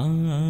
啊。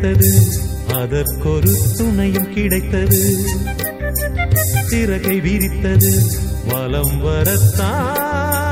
கிடைத்தது. அதற்கொரு துணையும் கிடைத்தது. சிறகை விரித்தது. வலம் வரத்தான்.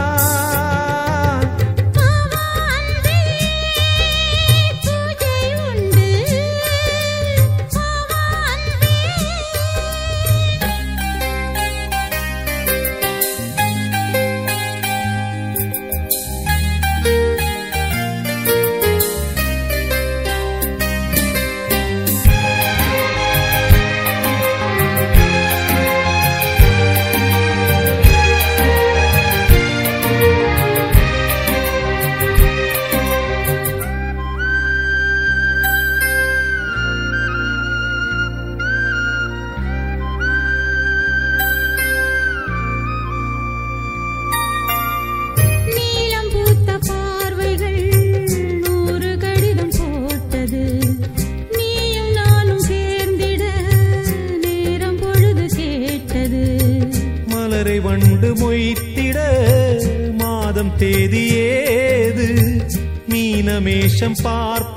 வேஷம் பார்ப்ப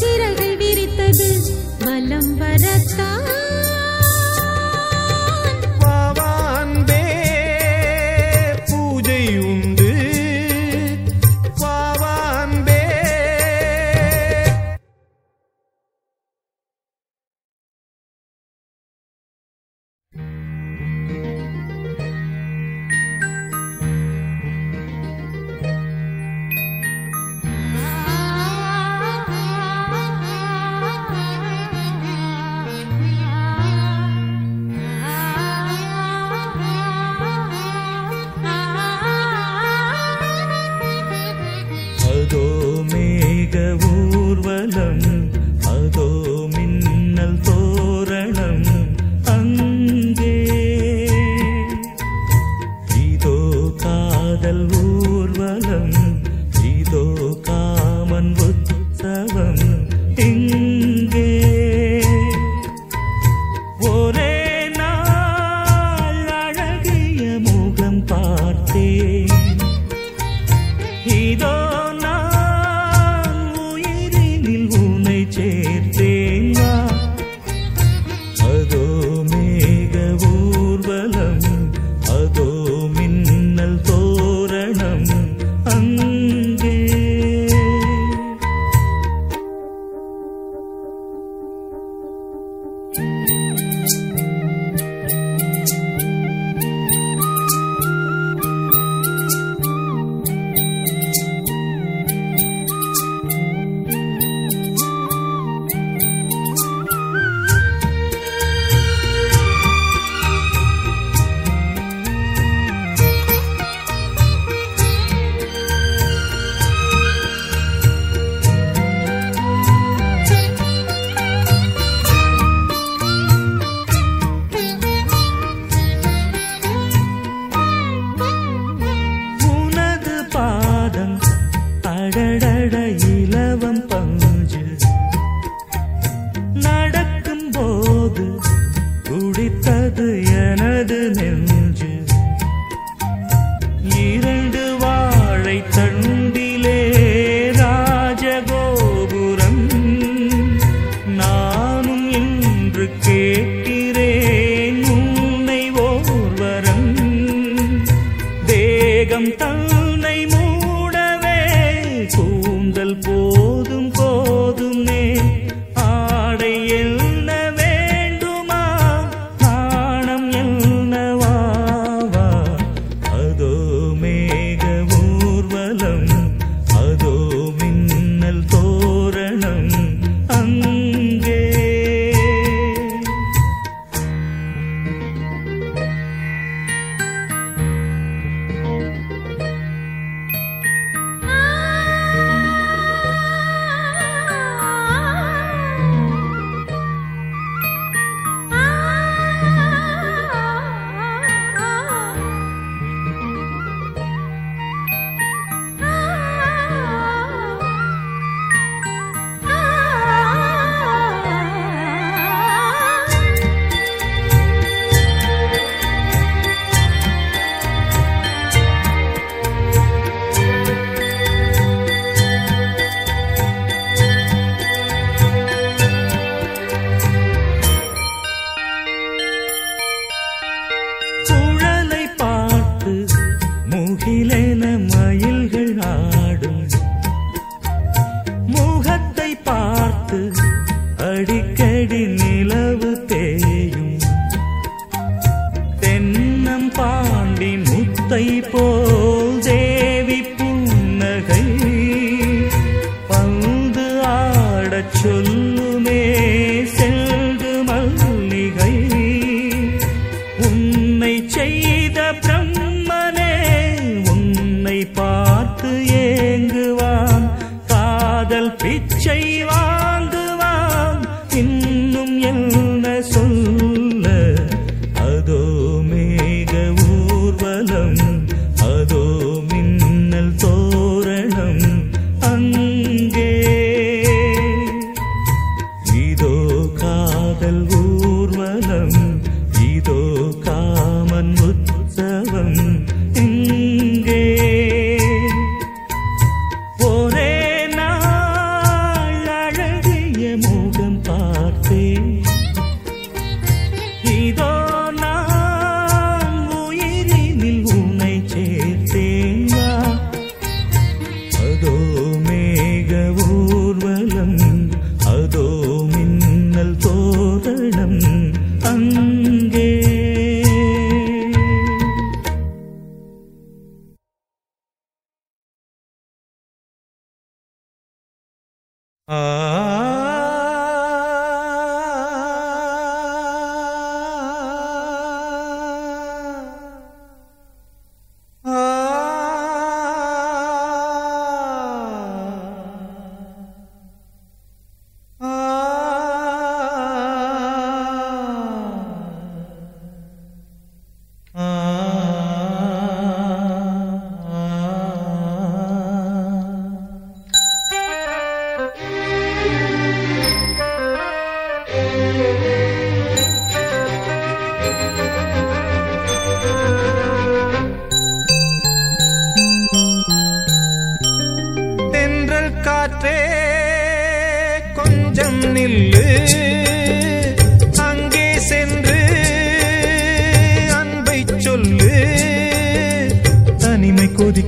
சிறைகள் விரித்தது வலம் வரத்தான் 再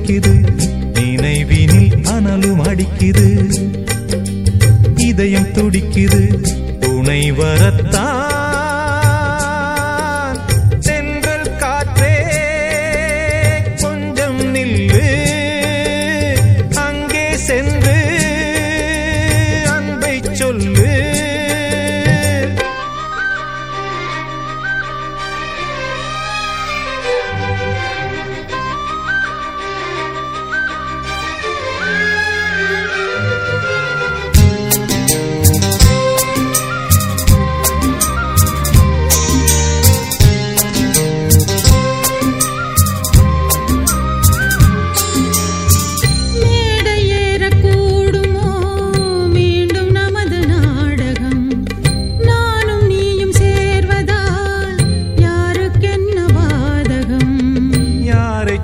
தனிமை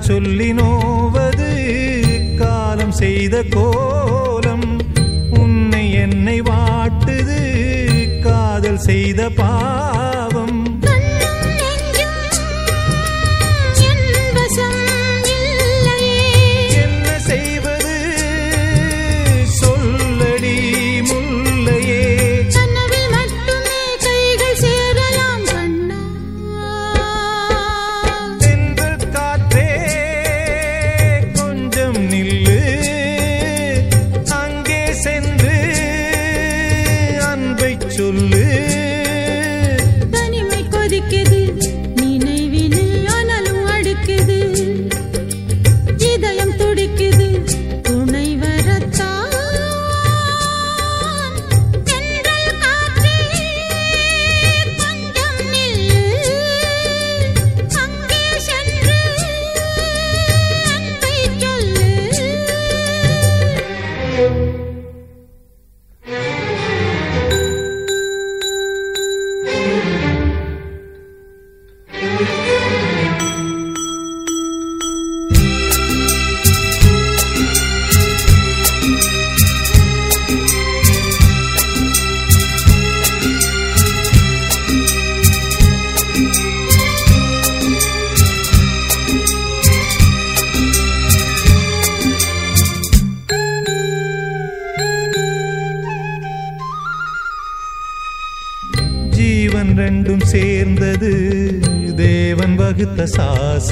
சொல்லி நோவது காலம் செய்த கோலம். உன்னை என்னை வாட்டுது காதல் செய்த பா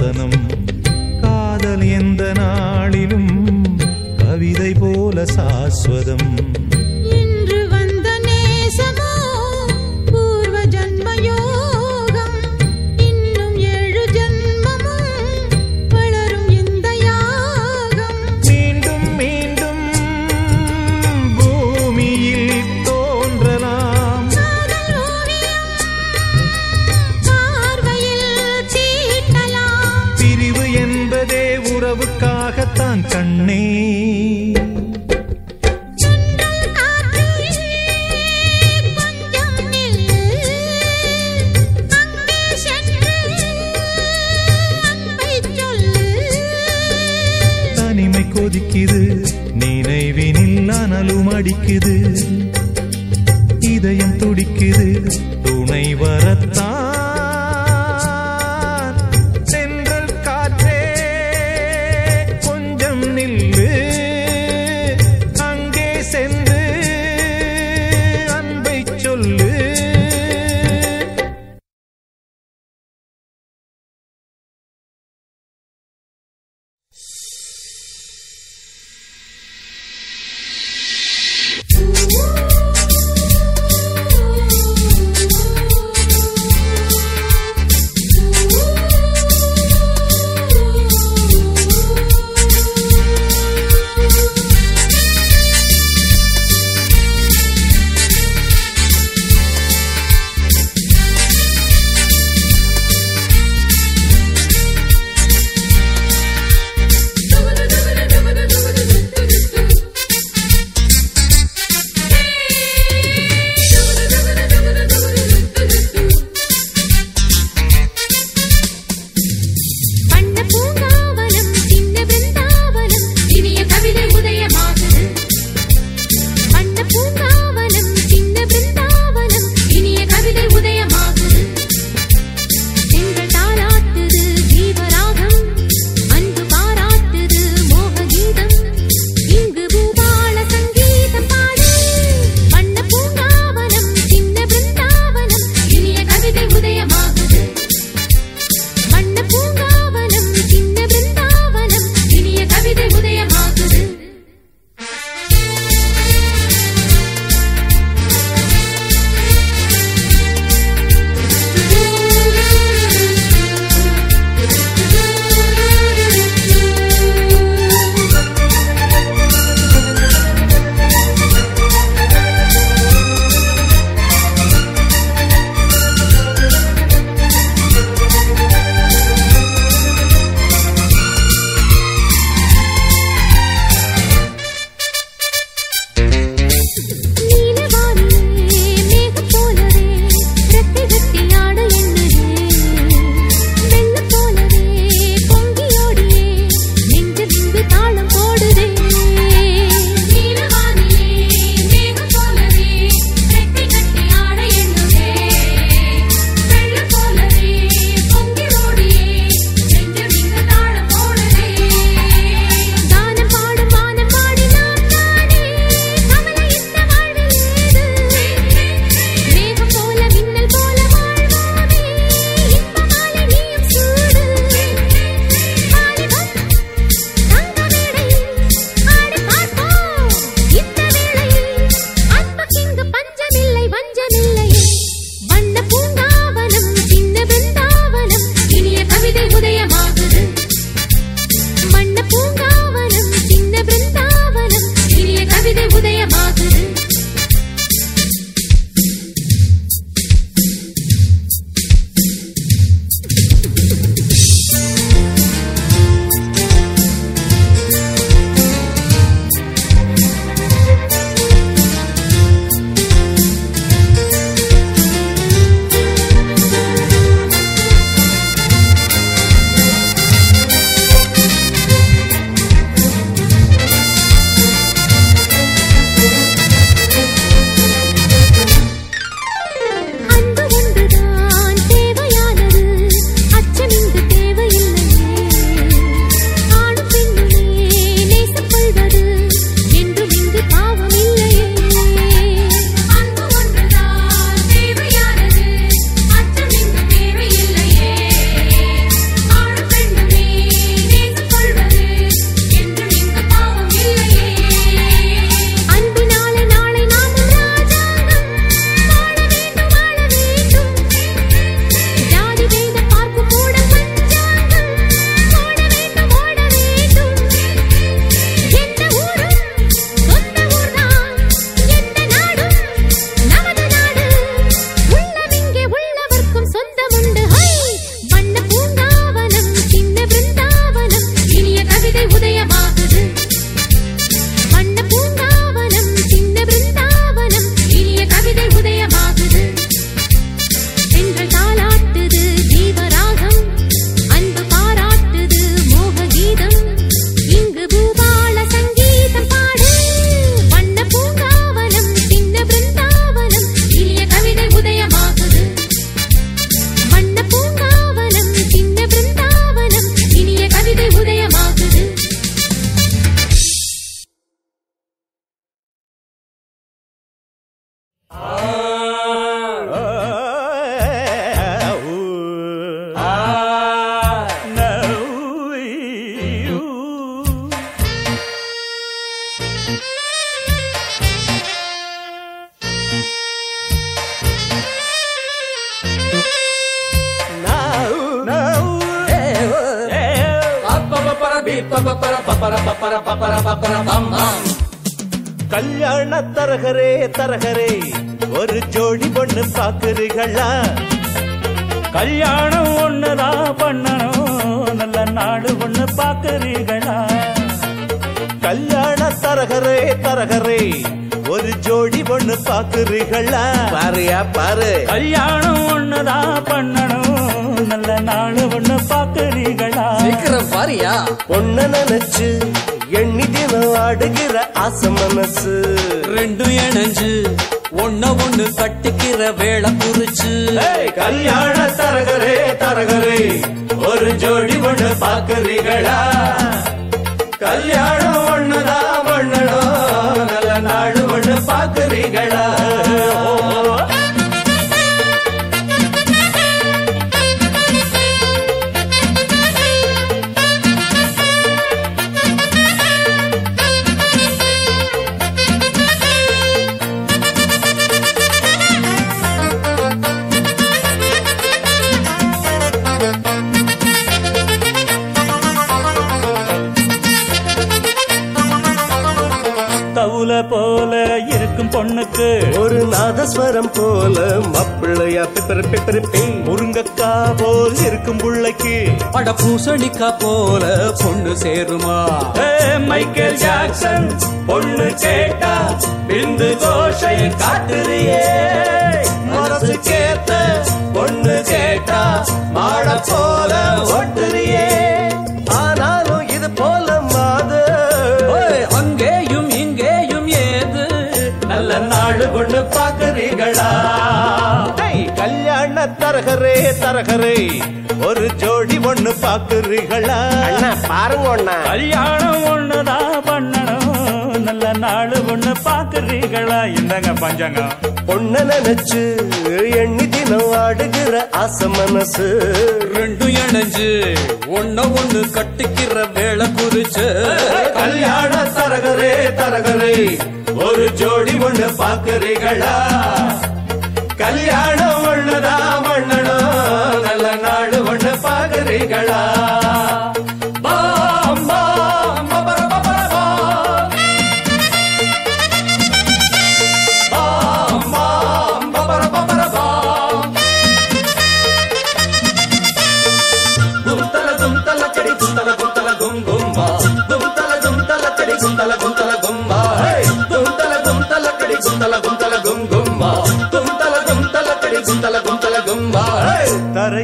insanım நாடு ஒண்ணு பாக்குறீங்களா கல்யாண தரகரே தரகரே ஒரு ஜோடி பொண்ணு பாக்குறீங்களா பாருயா பாரு. கல்யாணம் ஒண்ணுதான் பண்ணணும்? நல்ல நாடு ஒண்ணு பாக்குறீங்களா சீக்கிரம் பாரியா. பொண்ண நினைச்சு எண்ணி தினம் ஆடுகிற ஆசை மனசு. ரெண்டும் இணைஞ்சு ஒன்ன ஒண்ணு கட்டிக்கிற வேலை குறிச்சு. கல்யாண தரகரே தரகரே ஒரு ஜோடி ஒண்ணு பாக்குறீங்களா? கல்யாணம் ஒண்ணு தவுல போல இருக்கும் பொண்ணுக்கு. ஒரு நாதஸ்வரம் போல மாப்பிள்ளையா பிப்பர் பிப்பரிப்பி முருங்கக்கா போல் இருக்கும் புள்ளைக்கு. அட பூசணிக்கா போல பொண்ணு சேருமா? மைக்கேல் ஜாக்சன் பொண்ணு கேட்டா பிந்து கோஷை காட்டுறியே. மனசு கேத்த பொண்ணு கேட்டா மாட போல ஒட்டுறியே தரகரே தரகரே ஒரு ஜோடி ஒண்ணு பாக்குறீங்களா பாருங்க ஒண்ணா கல்யாணம் ஒண்ணுதான் பண்ணணும்? நல்ல நாடு ஒண்ணு பாக்குறீங்களா இந்தாங்க பஞ்சாங்கம். பொண்ண நினைச்சு எண்ணி தினம் ஆடுகிற ஆசை மனசு. ரெண்டும் இணைஞ்சு ஒன்ன ஒண்ணு கட்டிக்கிற வேலை குறிச்சு. கல்யாண தரகரே தரகரே ஒரு ஜோடி ஒண்ணு பாக்குறீங்களா கல்யாணம் பாக்குறீங்களா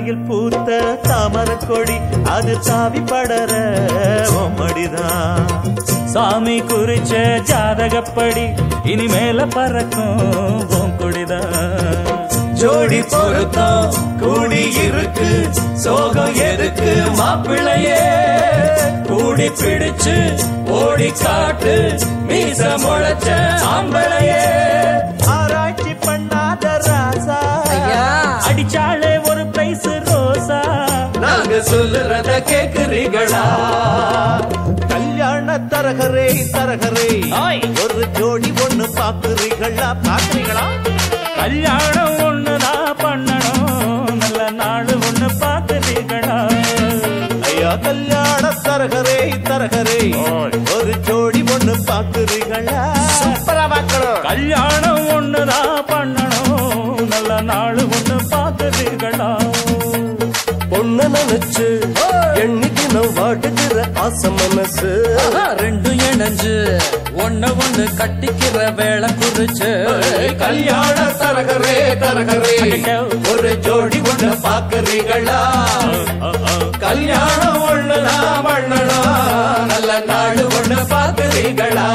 தரையில் பூத்த தாமர கொடி அது தாவி படர மடிதான் சாமி குறிச்ச ஜாதகப்படி இனிமேல பறக்கும் உன் கொடிதான் ஜோடி பொருத்தம் கூடி இருக்கு சோகம் எதுக்கு மாப்பிள்ளையே? கூடி பிடிச்சு ஓடி காட்டு மீச முளைச்ச ஆம்பளையே. ஆராய்ச்சி பண்ணாத ராசா. ஐயா. அடிச்சாலே ஒரு பிரைஸ் ரோசா. நாங்க சொல்லுறத கேக்குறீங்களா? கல்யாண தரகரே தரகரே. ஒரு ஜோடி ஒண்ணு பாக்குறீங்களா? பாக்குறீங்களா? கல்யாணம் ஒண்ணுதான் பண்ணணும். நல்ல நாடு ஒண்ணு பாக்குறீங்களா? ஐயா கல்யாண தரகரே தரகரே. ஒரு ஜோடி ஒண்ணு பாக்குறீங்களா? சூப்பரா பார்க்கணும் கல்யாணம் ஒண்ணுதான் பண்ணணும். பாக்குறீங்களா பொண்ணு நினைச்சு எண்ணி தினம் வாடுகிற ஆசை மனசு. ரெண்டும் இணைஞ்சு ஒன்ன ஒண்ணு கட்டிக்கிற வேலை குறிச்சு. கல்யாண தரகரே தரகரே ஒரு ஜோடி ஒண்ணு பாக்குறீங்களா? கல்யாணம் ஒண்ணுதான் பண்ணணும். நல்ல நாடு ஒண்ணு பாக்குறீங்களா?